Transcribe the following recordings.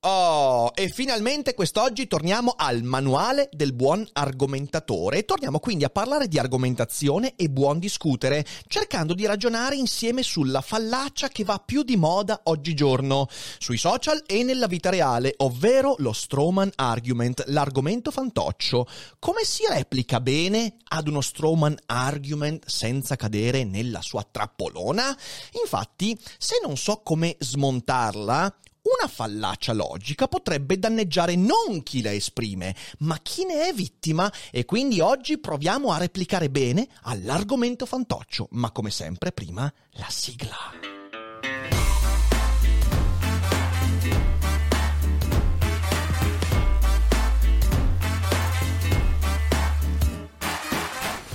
Oh, e finalmente quest'oggi torniamo al manuale del buon argomentatore e torniamo quindi a parlare di argomentazione e buon discutere, cercando di ragionare insieme sulla fallacia che va più di moda oggigiorno, sui social e nella vita reale, ovvero lo Strowman Argument, l'argomento fantoccio. Come si replica bene ad uno Strowman Argument senza cadere nella sua trappolona? Infatti, se non so come smontarla, una fallacia logica potrebbe danneggiare non chi la esprime, ma chi ne è vittima e quindi oggi proviamo a replicare bene all'argomento fantoccio, ma come sempre prima la sigla.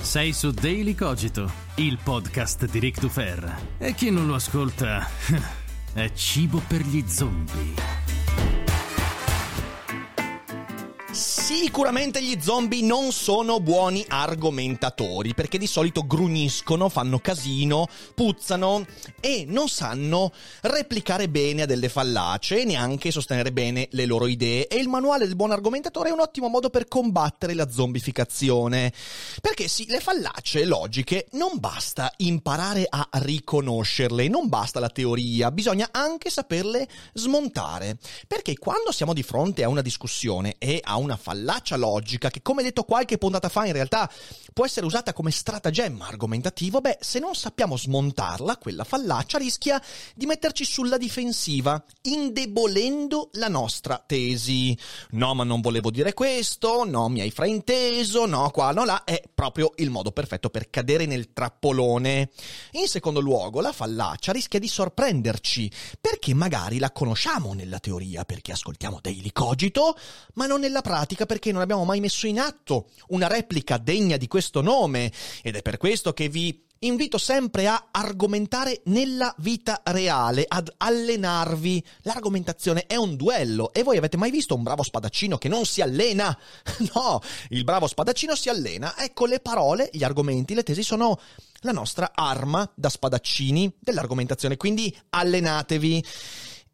Sei su Daily Cogito, il podcast di Rick Dufer. E chi non lo ascolta è cibo per gli zombie. Sicuramente gli zombie non sono buoni argomentatori perché di solito grugniscono, fanno casino, puzzano e non sanno replicare bene a delle fallacie e neanche sostenere bene le loro idee e il manuale del buon argomentatore è un ottimo modo per combattere la zombificazione. Perché sì, le fallacie logiche non basta imparare a riconoscerle, non basta la teoria, bisogna anche saperle smontare. Perché quando siamo di fronte a una discussione e a una fallacia logica che, come detto qualche puntata fa, in realtà può essere usata come stratagemma argomentativo, beh, se non sappiamo smontarla, quella fallacia rischia di metterci sulla difensiva, indebolendo la nostra tesi. No, ma non volevo dire questo, no, mi hai frainteso, no, qua, no, là, è proprio il modo perfetto per cadere nel trappolone. In secondo luogo, la fallacia rischia di sorprenderci, perché magari la conosciamo nella teoria, perché ascoltiamo Daily Cogito, ma non nella pratica perché non abbiamo mai messo in atto una replica degna di questo nome ed è per questo che vi invito sempre a argomentare nella vita reale, ad allenarvi. L'argomentazione è un duello e voi avete mai visto un bravo spadaccino che non si allena? No, il bravo spadaccino si allena. Ecco, le parole, gli argomenti, le tesi sono la nostra arma da spadaccini dell'argomentazione, quindi allenatevi.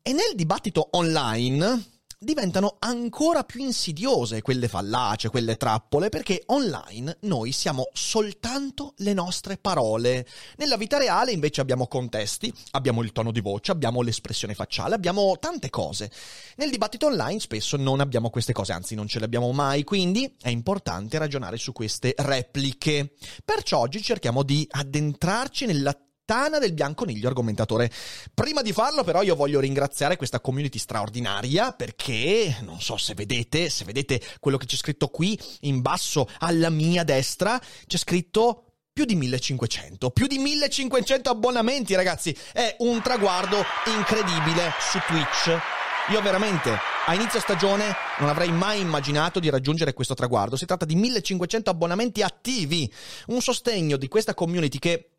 E nel dibattito online diventano ancora più insidiose quelle fallacie, quelle trappole, perché online noi siamo soltanto le nostre parole. Nella vita reale invece abbiamo contesti, abbiamo il tono di voce, abbiamo l'espressione facciale, abbiamo tante cose. Nel dibattito online spesso non abbiamo queste cose, anzi non ce le abbiamo mai, quindi è importante ragionare su queste repliche. Perciò oggi cerchiamo di addentrarci nella Tana del Bianconiglio argomentatore. Prima di farlo però io voglio ringraziare questa community straordinaria perché non so se vedete, se vedete quello che c'è scritto qui in basso alla mia destra, c'è scritto più di 1500, più di 1500 abbonamenti ragazzi, è un traguardo incredibile su Twitch. Io veramente a inizio stagione non avrei mai immaginato di raggiungere questo traguardo. Si tratta di 1500 abbonamenti attivi, un sostegno di questa community che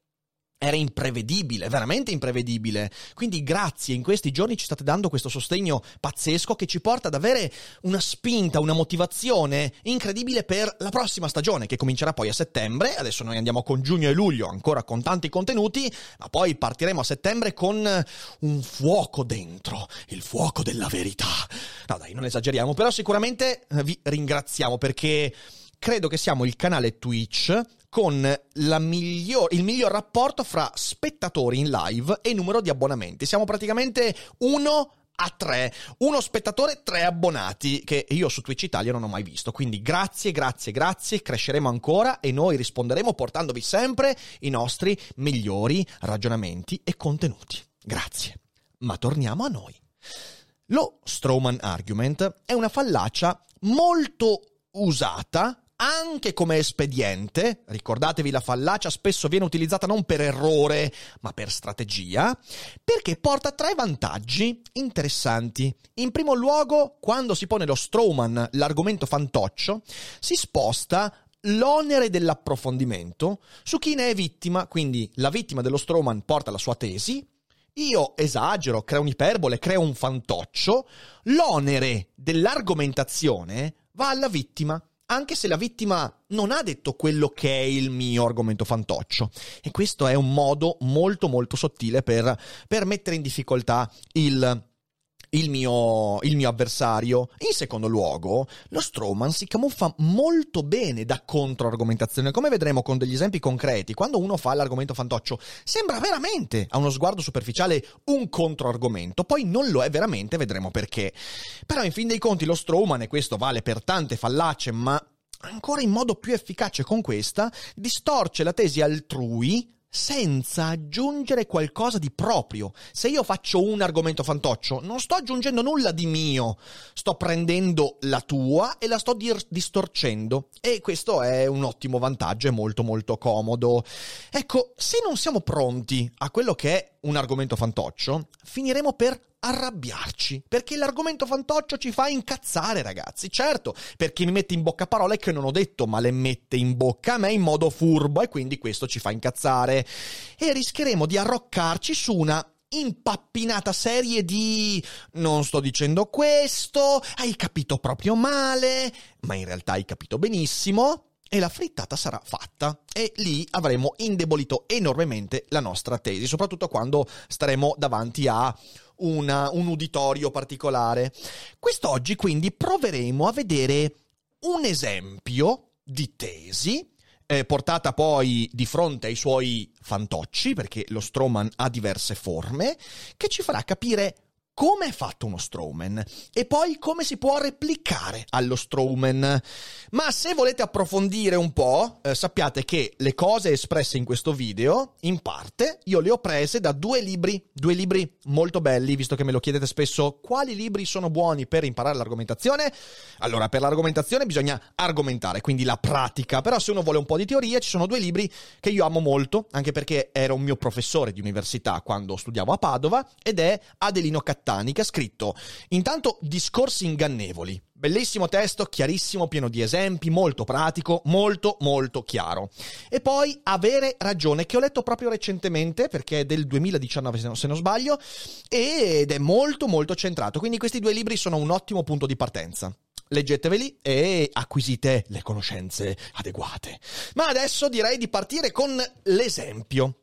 era imprevedibile, veramente imprevedibile. Quindi grazie, in questi giorni ci state dando questo sostegno pazzesco che ci porta ad avere una spinta, una motivazione incredibile per la prossima stagione che comincerà poi a settembre. Adesso noi andiamo con giugno e luglio ancora con tanti contenuti, ma poi partiremo a settembre con un fuoco dentro, il fuoco della verità. No dai, non esageriamo, però sicuramente vi ringraziamo perché credo che siamo il canale Twitch con miglior, il miglior rapporto fra spettatori in live e numero di abbonamenti. Siamo praticamente uno a tre, uno spettatore, tre abbonati, che io su Twitch Italia non ho mai visto. Quindi grazie, grazie, grazie, cresceremo ancora e noi risponderemo portandovi sempre i nostri migliori ragionamenti e contenuti. Grazie. Ma torniamo a noi. Lo Strowman Argument è una fallacia molto usata anche come espediente, ricordatevi la fallacia spesso viene utilizzata non per errore, ma per strategia, perché porta tre vantaggi interessanti. In primo luogo, quando si pone lo Strowman, l'argomento fantoccio, si sposta l'onere dell'approfondimento su chi ne è vittima, quindi la vittima dello Strowman porta la sua tesi, io esagero, creo un'iperbole, creo un fantoccio, l'onere dell'argomentazione va alla vittima, anche se la vittima non ha detto quello che è il mio argomento fantoccio. E questo è un modo molto molto sottile per, per mettere in difficoltà il, il mio, il mio, avversario. In secondo luogo, lo Strowman si camuffa molto bene da controargomentazione, come vedremo con degli esempi concreti. Quando uno fa l'argomento fantoccio, sembra veramente, a uno sguardo superficiale, un controargomento, poi non lo è veramente, vedremo perché. Però in fin dei conti lo Strowman, e questo vale per tante fallacie, ma ancora in modo più efficace con questa, distorce la tesi altrui senza aggiungere qualcosa di proprio. Se io faccio un argomento fantoccio, non sto aggiungendo nulla di mio, sto prendendo la tua e la sto dir- distorcendo. E questo è un ottimo vantaggio, è molto molto comodo. Ecco, se non siamo pronti a quello che è un argomento fantoccio, finiremo per arrabbiarci, perché l'argomento fantoccio ci fa incazzare, ragazzi. Certo, perché mi mette in bocca parole che non ho detto, ma le mette in bocca a me in modo furbo e quindi questo ci fa incazzare. E rischieremo di arroccarci su una impappinata serie di non sto dicendo questo, hai capito proprio male, ma in realtà hai capito benissimo e la frittata sarà fatta e lì avremo indebolito enormemente la nostra tesi, soprattutto quando staremo davanti a una, un uditorio particolare. Quest'oggi quindi proveremo a vedere un esempio di tesi eh, portata poi di fronte ai suoi fantocci, perché lo Strowman ha diverse forme, che ci farà capire come è fatto uno Strowman e poi come si può replicare allo Strowman. Ma se volete approfondire un po', eh, sappiate che le cose espresse in questo video, in parte, io le ho prese da due libri, due libri molto belli, visto che me lo chiedete spesso, quali libri sono buoni per imparare l'argomentazione? Allora, per l'argomentazione bisogna argomentare, quindi la pratica, però se uno vuole un po' di teoria, ci sono due libri che io amo molto, anche perché era un mio professore di università quando studiavo a Padova, ed è Adelino Cattani Ha scritto intanto discorsi ingannevoli. Bellissimo testo, chiarissimo, pieno di esempi, molto pratico, molto molto chiaro. E poi Avere ragione, che ho letto proprio recentemente, perché è del 2019 se non sbaglio, ed è molto molto centrato. Quindi questi due libri sono un ottimo punto di partenza leggeteveli e acquisite le conoscenze adeguate. Ma adesso direi di partire con l'esempio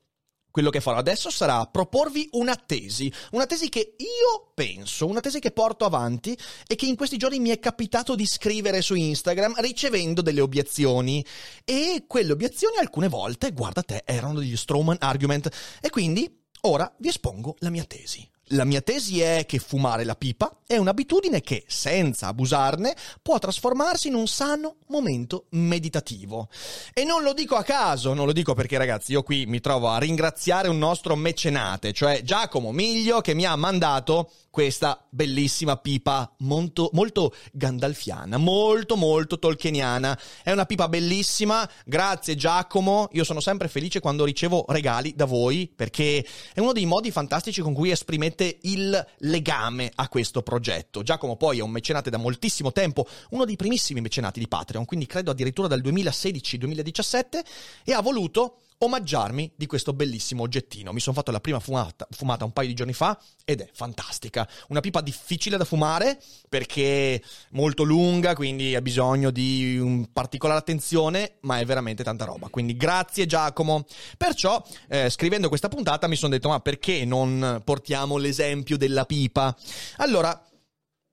quello che farò. Adesso sarà proporvi una tesi, una tesi che io penso, una tesi che porto avanti e che in questi giorni mi è capitato di scrivere su Instagram ricevendo delle obiezioni. E quelle obiezioni alcune volte, guarda te, erano degli Strowman argument. E quindi ora vi espongo la mia tesi. La mia tesi è che fumare la pipa è un'abitudine che, senza abusarne, può trasformarsi in un sano momento meditativo. E non lo dico a caso, non lo dico perché ragazzi, io qui mi trovo a ringraziare un nostro mecenate, cioè Giacomo Miglio, che mi ha mandato questa bellissima pipa molto, molto gandalfiana, molto molto tolkieniana. È una pipa bellissima, grazie Giacomo, io sono sempre felice quando ricevo regali da voi perché è uno dei modi fantastici con cui esprimete il legame a questo progetto. Giacomo poi è un mecenate da moltissimo tempo, uno dei primissimi mecenati di Patreon, quindi credo addirittura dal 2016-2017 e ha voluto omaggiarmi di questo bellissimo oggettino. Mi sono fatto la prima fumata, fumata un paio di giorni fa ed è fantastica. Una pipa difficile da fumare perché molto lunga, quindi ha bisogno di un particolare attenzione, ma è veramente tanta roba. Quindi grazie Giacomo. Perciò, eh, scrivendo questa puntata, mi sono detto, ma perché non portiamo l'esempio della pipa? Allora,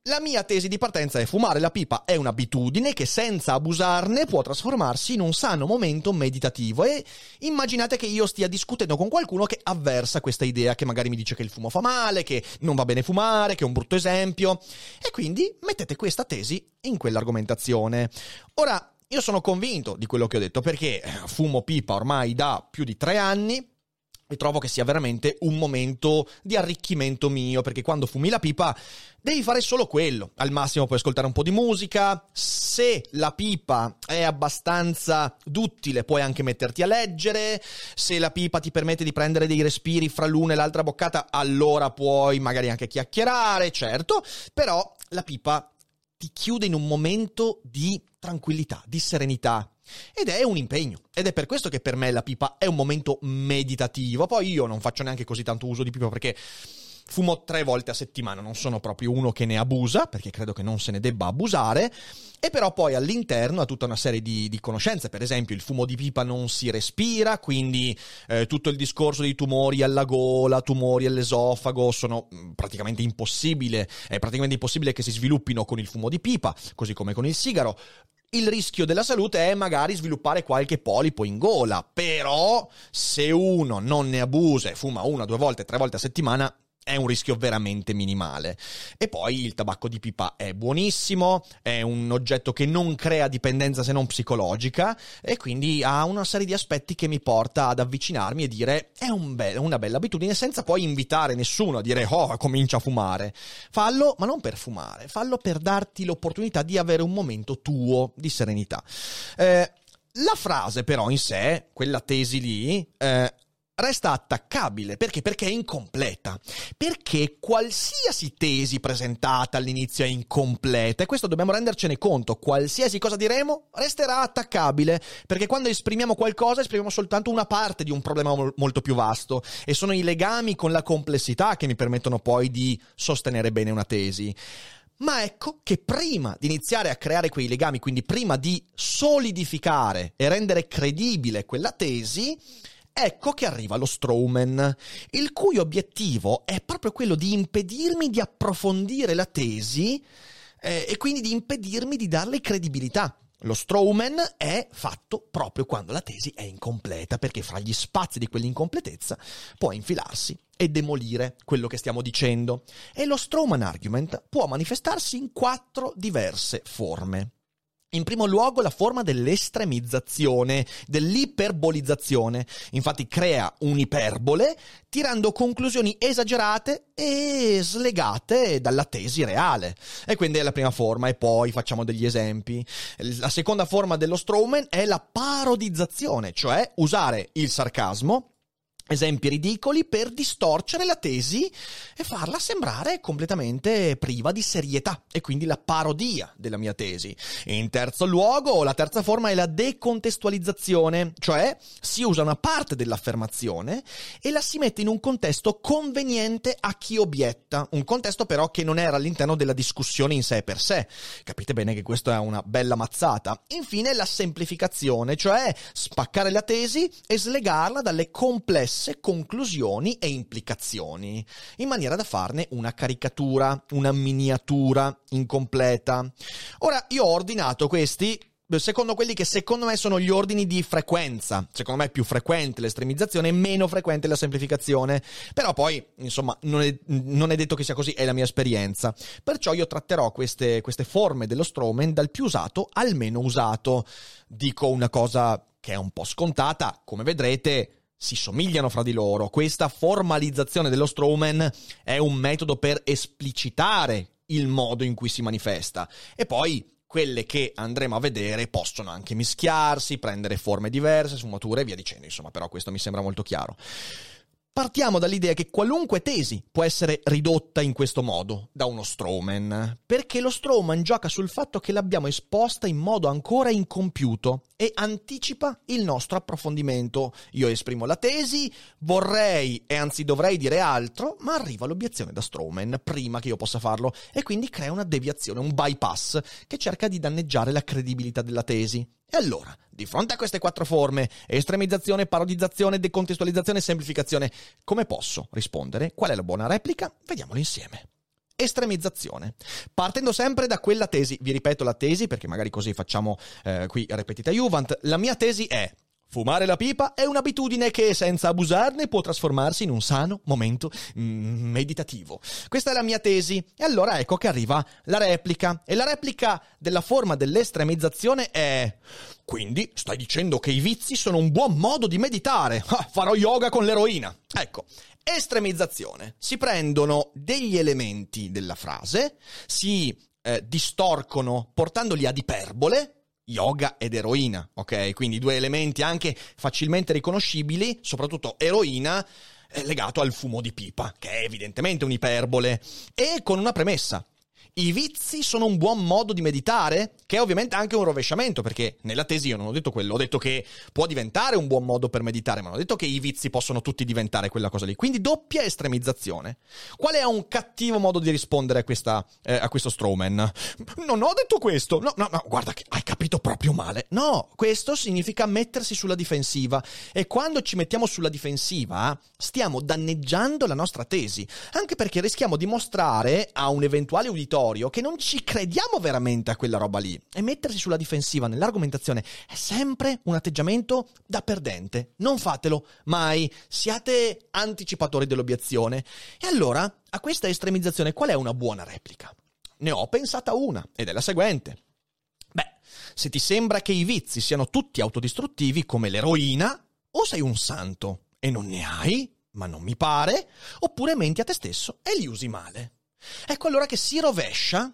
la mia tesi di partenza è fumare la pipa è un'abitudine che senza abusarne può trasformarsi in un sano momento meditativo e immaginate che io stia discutendo con qualcuno che avversa questa idea, che magari mi dice che il fumo fa male, che non va bene fumare, che è un brutto esempio e quindi mettete questa tesi in quell'argomentazione. Ora, io sono convinto di quello che ho detto perché fumo pipa ormai da più di tre anni, e trovo che sia veramente un momento di arricchimento mio, perché quando fumi la pipa devi fare solo quello. Al massimo puoi ascoltare un po' di musica, se la pipa è abbastanza duttile puoi anche metterti a leggere, se la pipa ti permette di prendere dei respiri fra l'una e l'altra boccata, allora puoi magari anche chiacchierare, certo, però la pipa ti chiude in un momento di tranquillità, di serenità, ed è un impegno. Ed è per questo che per me la pipa è un momento meditativo. Poi io non faccio neanche così tanto uso di pipa perché fumo tre volte a settimana, non sono proprio uno che ne abusa, perché credo che non se ne debba abusare, e però poi all'interno ha tutta una serie di, di conoscenze, per esempio il fumo di pipa non si respira, quindi eh, tutto il discorso di tumori alla gola, tumori all'esofago sono mm, praticamente impossibile, è praticamente impossibile che si sviluppino con il fumo di pipa, così come con il sigaro il rischio della salute è magari sviluppare qualche polipo in gola, però se uno non ne abusa e fuma una, due volte, tre volte a settimana, è un rischio veramente minimale. E poi il tabacco di pipa è buonissimo, è un oggetto che non crea dipendenza se non psicologica e quindi ha una serie di aspetti che mi porta ad avvicinarmi e dire è un be- una bella abitudine senza poi invitare nessuno a dire oh comincia a fumare. Fallo, ma non per fumare, fallo per darti l'opportunità di avere un momento tuo di serenità. Eh, la frase però in sé, quella tesi lì, eh, resta attaccabile. Perché? Perché è incompleta. Perché qualsiasi tesi presentata all'inizio è incompleta e questo dobbiamo rendercene conto. Qualsiasi cosa diremo resterà attaccabile perché quando esprimiamo qualcosa esprimiamo soltanto una parte di un problema molto più vasto e sono i legami con la complessità che mi permettono poi di sostenere bene una tesi. Ma ecco che prima di iniziare a creare quei legami, quindi prima di solidificare e rendere credibile quella tesi, ecco che arriva lo Strawman, il cui obiettivo è proprio quello di impedirmi di approfondire la tesi eh, e quindi di impedirmi di darle credibilità. Lo Strawman è fatto proprio quando la tesi è incompleta, perché fra gli spazi di quell'incompletezza può infilarsi e demolire quello che stiamo dicendo. E lo Strawman argument può manifestarsi in quattro diverse forme. In primo luogo la forma dell'estremizzazione, dell'iperbolizzazione. Infatti crea un'iperbole tirando conclusioni esagerate e slegate dalla tesi reale. E quindi è la prima forma e poi facciamo degli esempi. La seconda forma dello Strawman è la parodizzazione, cioè usare il sarcasmo esempi ridicoli per distorcere la tesi e farla sembrare completamente priva di serietà e quindi la parodia della mia tesi. In terzo luogo, la terza forma è la decontestualizzazione, cioè si usa una parte dell'affermazione e la si mette in un contesto conveniente a chi obietta, un contesto però che non era all'interno della discussione in sé per sé. Capite bene che questa è una bella mazzata. Infine la semplificazione, cioè spaccare la tesi e slegarla dalle complesse diverse conclusioni e implicazioni, in maniera da farne una caricatura, una miniatura incompleta. Ora, io ho ordinato questi secondo quelli che secondo me sono gli ordini di frequenza. Secondo me è più frequente l'estremizzazione e meno frequente la semplificazione. Però poi, insomma, non è, non è, detto che sia così, è la mia esperienza. Perciò io tratterò queste, queste forme dello Stroman dal più usato al meno usato. Dico una cosa che è un po' scontata, come vedrete si somigliano fra di loro. Questa formalizzazione dello Strawman è un metodo per esplicitare il modo in cui si manifesta. E poi quelle che andremo a vedere possono anche mischiarsi, prendere forme diverse, sfumature e via dicendo, insomma, però questo mi sembra molto chiaro. Partiamo dall'idea che qualunque tesi può essere ridotta in questo modo da uno strawman, perché lo strawman gioca sul fatto che l'abbiamo esposta in modo ancora incompiuto e anticipa il nostro approfondimento. Io esprimo la tesi, vorrei e anzi dovrei dire altro, ma arriva l'obiezione da strawman prima che io possa farlo e quindi crea una deviazione, un bypass che cerca di danneggiare la credibilità della tesi. E allora, di fronte a queste quattro forme, estremizzazione, parodizzazione, decontestualizzazione e semplificazione, come posso rispondere? Qual è la buona replica? Vediamolo insieme. Estremizzazione. Partendo sempre da quella tesi, vi ripeto la tesi perché magari così facciamo eh, qui repetita Juvent, la mia tesi è Fumare la pipa è un'abitudine che senza abusarne può trasformarsi in un sano momento mm, meditativo. Questa è la mia tesi e allora ecco che arriva la replica e la replica della forma dell'estremizzazione è quindi stai dicendo che i vizi sono un buon modo di meditare. Ah, farò yoga con l'eroina. Ecco, estremizzazione. Si prendono degli elementi della frase, si eh, distorcono portandoli ad iperbole, yoga ed eroina, ok? Quindi due elementi anche facilmente riconoscibili, soprattutto eroina eh, legato al fumo di pipa, che è evidentemente un'iperbole, e con una premessa. I vizi sono un buon modo di meditare, che è ovviamente anche un rovesciamento, perché nella tesi io non ho detto quello, ho detto che può diventare un buon modo per meditare, ma non ho detto che i vizi possono tutti diventare quella cosa lì. Quindi doppia estremizzazione. Qual è un cattivo modo di rispondere a, questa, eh, a questo Strowman? Non ho detto questo. No, no, no, guarda che hai capito proprio male. No, questo significa mettersi sulla difensiva. E quando ci mettiamo sulla difensiva, stiamo danneggiando la nostra tesi. Anche perché rischiamo di mostrare a un eventuale uditorio che non ci crediamo veramente a quella roba lì. E mettersi sulla difensiva nell'argomentazione è sempre un atteggiamento da perdente. Non fatelo mai, siate anticipatori dell'obiezione. E allora, a questa estremizzazione, qual è una buona replica? Ne ho pensata una, ed è la seguente. Beh, se ti sembra che i vizi siano tutti autodistruttivi come l'eroina, o sei un santo e non ne hai, ma non mi pare, oppure menti a te stesso e li usi male. Ecco allora che si rovescia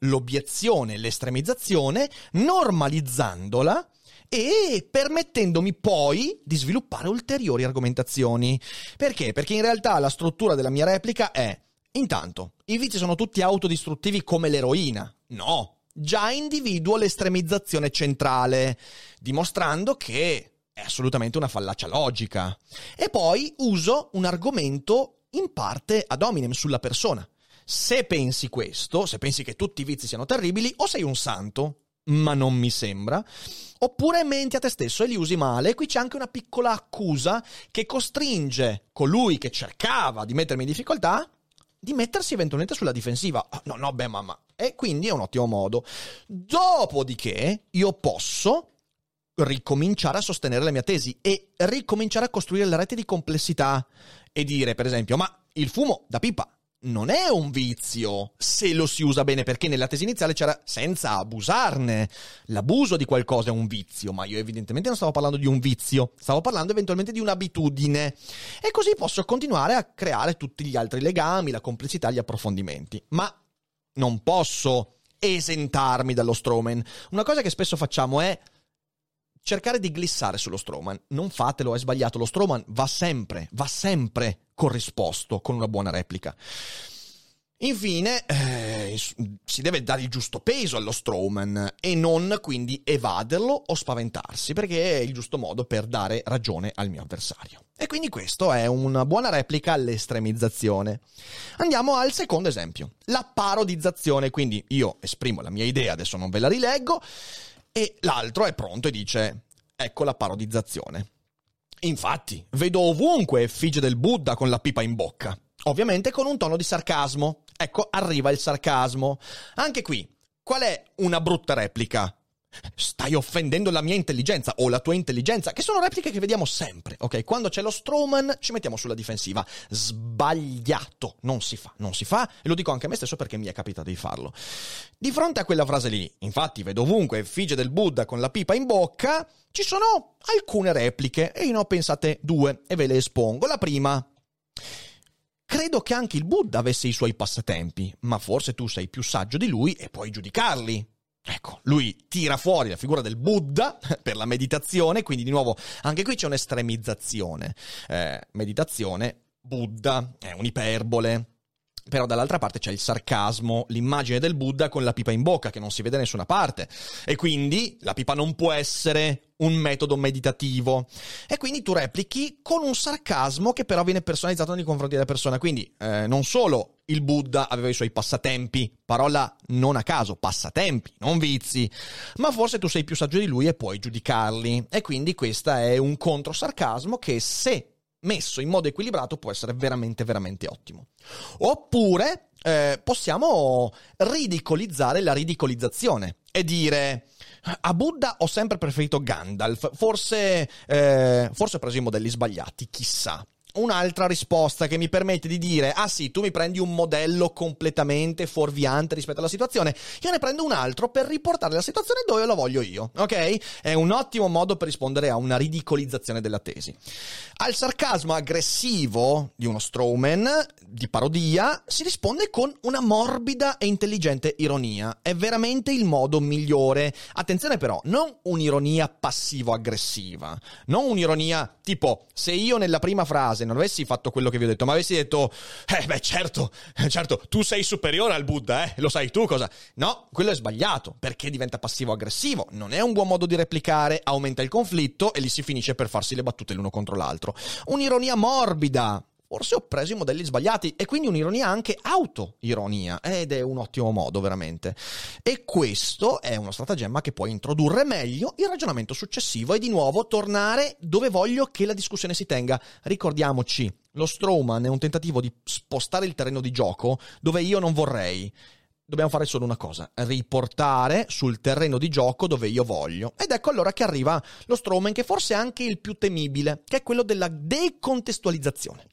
l'obiezione, l'estremizzazione, normalizzandola e permettendomi poi di sviluppare ulteriori argomentazioni. Perché? Perché in realtà la struttura della mia replica è intanto, i vizi sono tutti autodistruttivi come l'eroina. No, già individuo l'estremizzazione centrale, dimostrando che è assolutamente una fallacia logica. E poi uso un argomento in parte ad hominem sulla persona. Se pensi questo, se pensi che tutti i vizi siano terribili, o sei un santo, ma non mi sembra, oppure menti a te stesso e li usi male. Qui c'è anche una piccola accusa che costringe colui che cercava di mettermi in difficoltà di mettersi eventualmente sulla difensiva. Ah, no, no, beh, mamma. E quindi è un ottimo modo. Dopodiché io posso ricominciare a sostenere la mia tesi e ricominciare a costruire la rete di complessità e dire, per esempio, ma il fumo da pipa non è un vizio se lo si usa bene, perché nella tesi iniziale c'era senza abusarne. L'abuso di qualcosa è un vizio, ma io evidentemente non stavo parlando di un vizio, stavo parlando eventualmente di un'abitudine. E così posso continuare a creare tutti gli altri legami, la complessità, gli approfondimenti. Ma non posso esentarmi dallo Strowman. Una cosa che spesso facciamo è cercare di glissare sullo Strowman. Non fatelo, è sbagliato. Lo Strowman va sempre, va sempre corrisposto con una buona replica. Infine, eh, si deve dare il giusto peso allo Strowman e non quindi evaderlo o spaventarsi, perché è il giusto modo per dare ragione al mio avversario. E quindi questo è una buona replica all'estremizzazione. Andiamo al secondo esempio, la parodizzazione. Quindi io esprimo la mia idea, adesso non ve la rileggo, e l'altro è pronto e dice, ecco la parodizzazione. Infatti, vedo ovunque effigie del Buddha con la pipa in bocca. Ovviamente con un tono di sarcasmo. Ecco, arriva il sarcasmo. Anche qui, qual è una brutta replica? Stai offendendo la mia intelligenza o la tua intelligenza, che sono repliche che vediamo sempre, ok? Quando c'è lo Strowman ci mettiamo sulla difensiva. Sbagliato, non si fa, non si fa, e lo dico anche a me stesso perché mi è capitato di farlo. Di fronte a quella frase lì, infatti vedo ovunque effigie del Buddha con la pipa in bocca, ci sono alcune repliche e io ne ho pensate due e ve le espongo. La prima, Credo che anche il Buddha avesse i suoi passatempi, ma forse tu sei più saggio di lui e puoi giudicarli. Ecco, lui tira fuori la figura del Buddha per la meditazione, quindi di nuovo anche qui c'è un'estremizzazione. Eh, meditazione, Buddha, è un'iperbole. Però dall'altra parte c'è il sarcasmo, l'immagine del Buddha con la pipa in bocca che non si vede da nessuna parte. E quindi la pipa non può essere un metodo meditativo. E quindi tu replichi con un sarcasmo che però viene personalizzato nei confronti della persona. Quindi eh, non solo il Buddha aveva i suoi passatempi, parola non a caso, passatempi, non vizi, ma forse tu sei più saggio di lui e puoi giudicarli. E quindi questo è un controsarcasmo che se messo in modo equilibrato può essere veramente, veramente ottimo. Oppure eh, possiamo ridicolizzare la ridicolizzazione. e dire a Buddha ho sempre preferito Gandalf, forse, eh, forse ho preso i modelli sbagliati, chissà un'altra risposta che mi permette di dire ah sì tu mi prendi un modello completamente fuorviante rispetto alla situazione io ne prendo un altro per riportare la situazione dove la voglio io ok? È un ottimo modo per rispondere a una ridicolizzazione della tesi. Al sarcasmo aggressivo di uno Strowman di parodia si risponde con una morbida e intelligente ironia. È veramente il modo migliore. Attenzione però non un'ironia passivo aggressiva non un'ironia tipo se io nella prima frase frase non avessi fatto quello che vi ho detto, ma avessi detto, eh beh certo, certo, tu sei superiore al Buddha, eh, lo sai tu cosa. No, quello è sbagliato, perché diventa passivo-aggressivo, non è un buon modo di replicare, aumenta il conflitto e lì si finisce per farsi le battute l'uno contro l'altro. Un'ironia morbida, forse ho preso i modelli sbagliati e quindi un'ironia anche auto-ironia ed è un ottimo modo veramente. E questo è uno stratagemma che può introdurre meglio il ragionamento successivo e di nuovo tornare dove voglio che la discussione si tenga. Ricordiamoci, lo Strowman è un tentativo di spostare il terreno di gioco dove io non vorrei dobbiamo fare solo una cosa, riportare sul terreno di gioco dove io voglio. Ed ecco allora che arriva lo Strowman che forse è anche il più temibile, che è quello della decontestualizzazione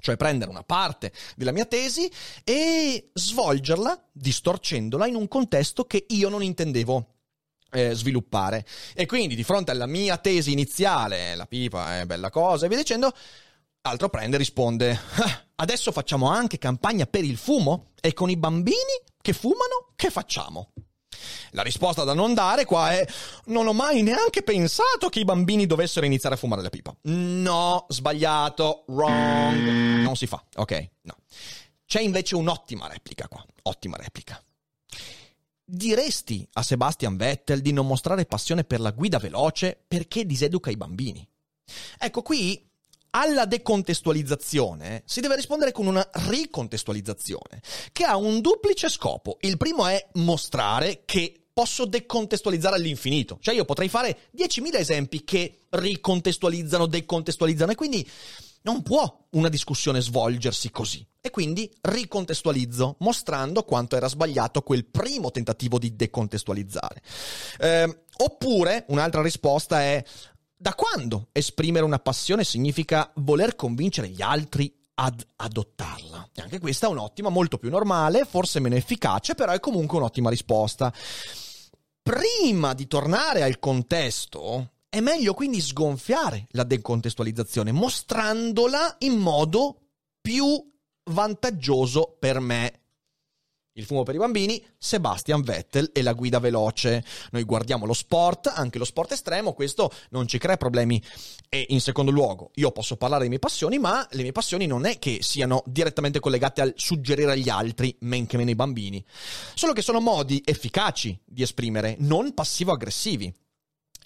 cioè prendere una parte della mia tesi e svolgerla, distorcendola in un contesto che io non intendevo eh, sviluppare. E quindi di fronte alla mia tesi iniziale, la pipa è bella cosa e via dicendo, altro prende e risponde, ah, adesso facciamo anche campagna per il fumo? E con i bambini che fumano, che facciamo? La risposta da non dare qua è non ho mai neanche pensato che i bambini dovessero iniziare a fumare la pipa. No, sbagliato, wrong. Non si fa, ok? No. C'è invece un'ottima replica qua, ottima replica. Diresti a Sebastian Vettel di non mostrare passione per la guida veloce perché diseduca i bambini? Ecco, qui alla decontestualizzazione si deve rispondere con una ricontestualizzazione che ha un duplice scopo. Il primo è mostrare che posso decontestualizzare all'infinito. Cioè io potrei fare 10.000 esempi che ricontestualizzano, decontestualizzano e quindi non può una discussione svolgersi così. E quindi ricontestualizzo, mostrando quanto era sbagliato quel primo tentativo di decontestualizzare. Eh, oppure, un'altra risposta è da quando esprimere una passione significa voler convincere gli altri ad adottarla? E anche questa è un'ottima, molto più normale, forse meno efficace, però è comunque un'ottima risposta. Prima di tornare al contesto, è meglio quindi sgonfiare la decontestualizzazione, mostrandola in modo più vantaggioso per me il fumo per i bambini, Sebastian Vettel e la guida veloce. Noi guardiamo lo sport, anche lo sport estremo, questo non ci crea problemi. E in secondo luogo, io posso parlare delle mie passioni, ma le mie passioni non è che siano direttamente collegate al suggerire agli altri, men che meno i bambini. Solo che sono modi efficaci di esprimere, non passivo-aggressivi.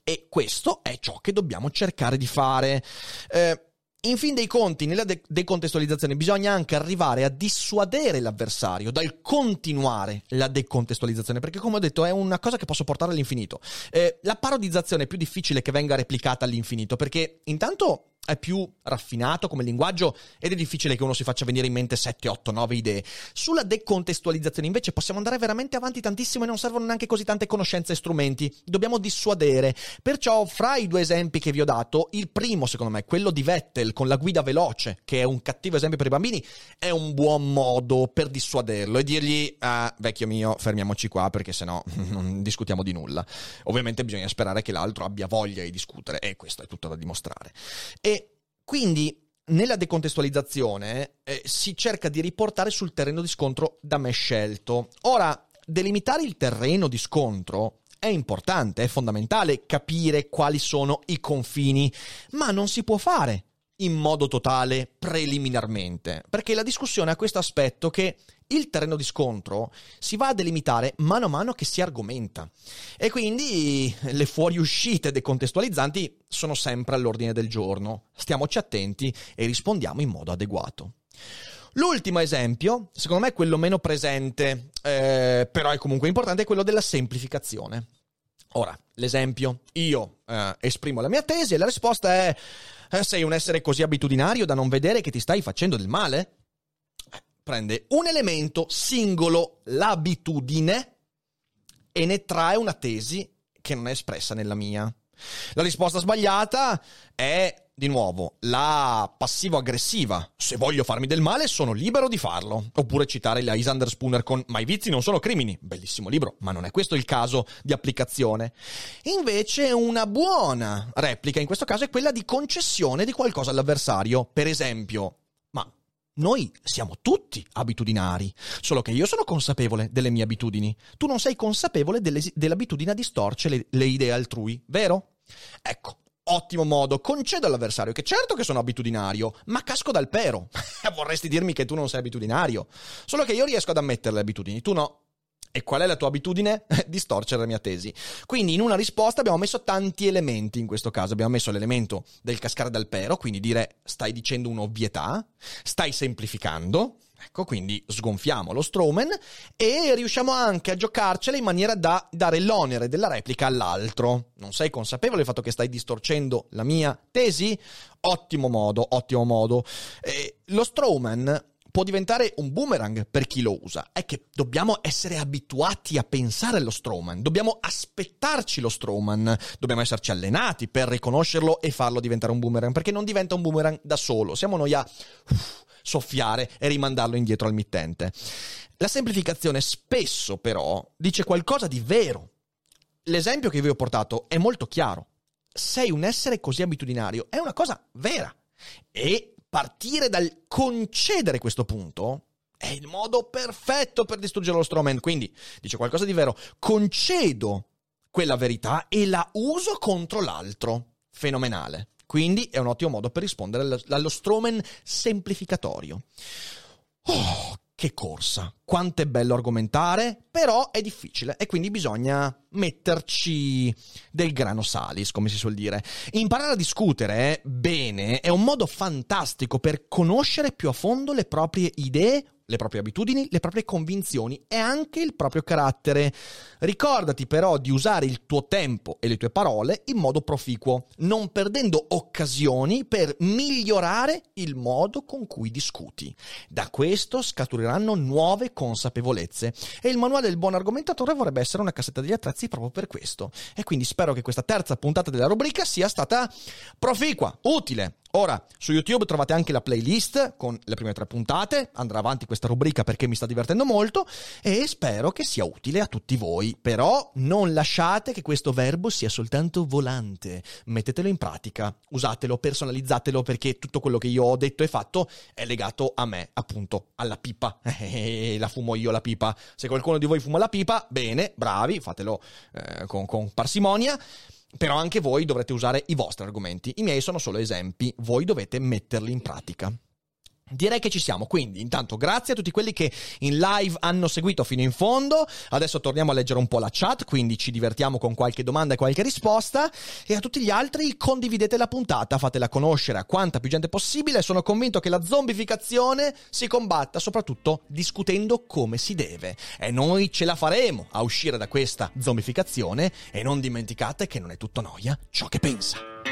E questo è ciò che dobbiamo cercare di fare. Eh, in fin dei conti, nella de- decontestualizzazione bisogna anche arrivare a dissuadere l'avversario dal continuare la decontestualizzazione, perché come ho detto è una cosa che posso portare all'infinito. Eh, la parodizzazione è più difficile che venga replicata all'infinito, perché intanto è più raffinato come linguaggio ed è difficile che uno si faccia venire in mente 7, 8, 9 idee. Sulla decontestualizzazione invece possiamo andare veramente avanti tantissimo e non servono neanche così tante conoscenze e strumenti. Dobbiamo dissuadere. Perciò fra i due esempi che vi ho dato, il primo secondo me, quello di Vettel con la guida veloce, che è un cattivo esempio per i bambini, è un buon modo per dissuaderlo e dirgli ah, vecchio mio, fermiamoci qua perché sennò non discutiamo di nulla. Ovviamente bisogna sperare che l'altro abbia voglia di discutere e questo è tutto da dimostrare. E quindi nella decontestualizzazione eh, si cerca di riportare sul terreno di scontro da me scelto. Ora, delimitare il terreno di scontro è importante, è fondamentale capire quali sono i confini, ma non si può fare in modo totale preliminarmente, perché la discussione ha questo aspetto che il terreno di scontro si va a delimitare mano a mano che si argomenta e quindi le fuoriuscite decontestualizzanti sono sempre all'ordine del giorno. Stiamoci attenti e rispondiamo in modo adeguato. L'ultimo esempio, secondo me è quello meno presente, eh, però è comunque importante, è quello della semplificazione. Ora, l'esempio, io eh, esprimo la mia tesi e la risposta è eh, sei un essere così abitudinario da non vedere che ti stai facendo del male? Prende un elemento singolo, l'abitudine, e ne trae una tesi che non è espressa nella mia. La risposta sbagliata è di nuovo, la passivo-aggressiva. Se voglio farmi del male, sono libero di farlo. Oppure citare la Isander Spooner con Ma i vizi non sono crimini. Bellissimo libro, ma non è questo il caso di applicazione. Invece, una buona replica in questo caso è quella di concessione di qualcosa all'avversario. Per esempio, noi siamo tutti abitudinari, solo che io sono consapevole delle mie abitudini. Tu non sei consapevole dell'abitudine a distorcere le, le idee altrui, vero? Ecco, ottimo modo. Concedo all'avversario che certo che sono abitudinario, ma casco dal pero. Vorresti dirmi che tu non sei abitudinario. Solo che io riesco ad ammettere le abitudini, tu no. E qual è la tua abitudine? Distorcere la mia tesi. Quindi in una risposta abbiamo messo tanti elementi in questo caso. Abbiamo messo l'elemento del cascare dal pero, quindi dire stai dicendo un'ovvietà, stai semplificando, Ecco, quindi sgonfiamo lo Strowman e riusciamo anche a giocarcela in maniera da dare l'onere della replica all'altro. Non sei consapevole del fatto che stai distorcendo la mia tesi? Ottimo modo, ottimo modo. Eh, lo Strowman può diventare un boomerang per chi lo usa. È che dobbiamo essere abituati a pensare allo Strowman, dobbiamo aspettarci lo Strowman, dobbiamo esserci allenati per riconoscerlo e farlo diventare un boomerang, perché non diventa un boomerang da solo, siamo noi a soffiare e rimandarlo indietro al mittente. La semplificazione spesso però dice qualcosa di vero. L'esempio che vi ho portato è molto chiaro. Sei un essere così abitudinario, è una cosa vera. E partire dal concedere questo punto è il modo perfetto per distruggere lo Strowman. Quindi dice qualcosa di vero. Concedo quella verità e la uso contro l'altro. Fenomenale. Quindi è un ottimo modo per rispondere allo, allo semplificatorio. Oh, che corsa! Quanto è bello argomentare, però è difficile e quindi bisogna metterci del grano salis, come si suol dire. Imparare a discutere bene è un modo fantastico per conoscere più a fondo le proprie idee le proprie abitudini, le proprie convinzioni e anche il proprio carattere. Ricordati però di usare il tuo tempo e le tue parole in modo proficuo, non perdendo occasioni per migliorare il modo con cui discuti. Da questo scaturiranno nuove consapevolezze e il manuale del buon argomentatore vorrebbe essere una cassetta degli attrezzi proprio per questo. E quindi spero che questa terza puntata della rubrica sia stata proficua, utile Ora, su YouTube trovate anche la playlist con le prime tre puntate, andrà avanti questa rubrica perché mi sta divertendo molto e spero che sia utile a tutti voi. Però non lasciate che questo verbo sia soltanto volante, mettetelo in pratica, usatelo, personalizzatelo perché tutto quello che io ho detto e fatto è legato a me, appunto, alla pipa. la fumo io la pipa. Se qualcuno di voi fuma la pipa, bene, bravi, fatelo eh, con, con parsimonia. Però anche voi dovrete usare i vostri argomenti. I miei sono solo esempi, voi dovete metterli in pratica. Direi che ci siamo, quindi intanto grazie a tutti quelli che in live hanno seguito fino in fondo, adesso torniamo a leggere un po' la chat, quindi ci divertiamo con qualche domanda e qualche risposta. E a tutti gli altri condividete la puntata, fatela conoscere a quanta più gente possibile, sono convinto che la zombificazione si combatta soprattutto discutendo come si deve. E noi ce la faremo a uscire da questa zombificazione. E non dimenticate che non è tutto noia ciò che pensa.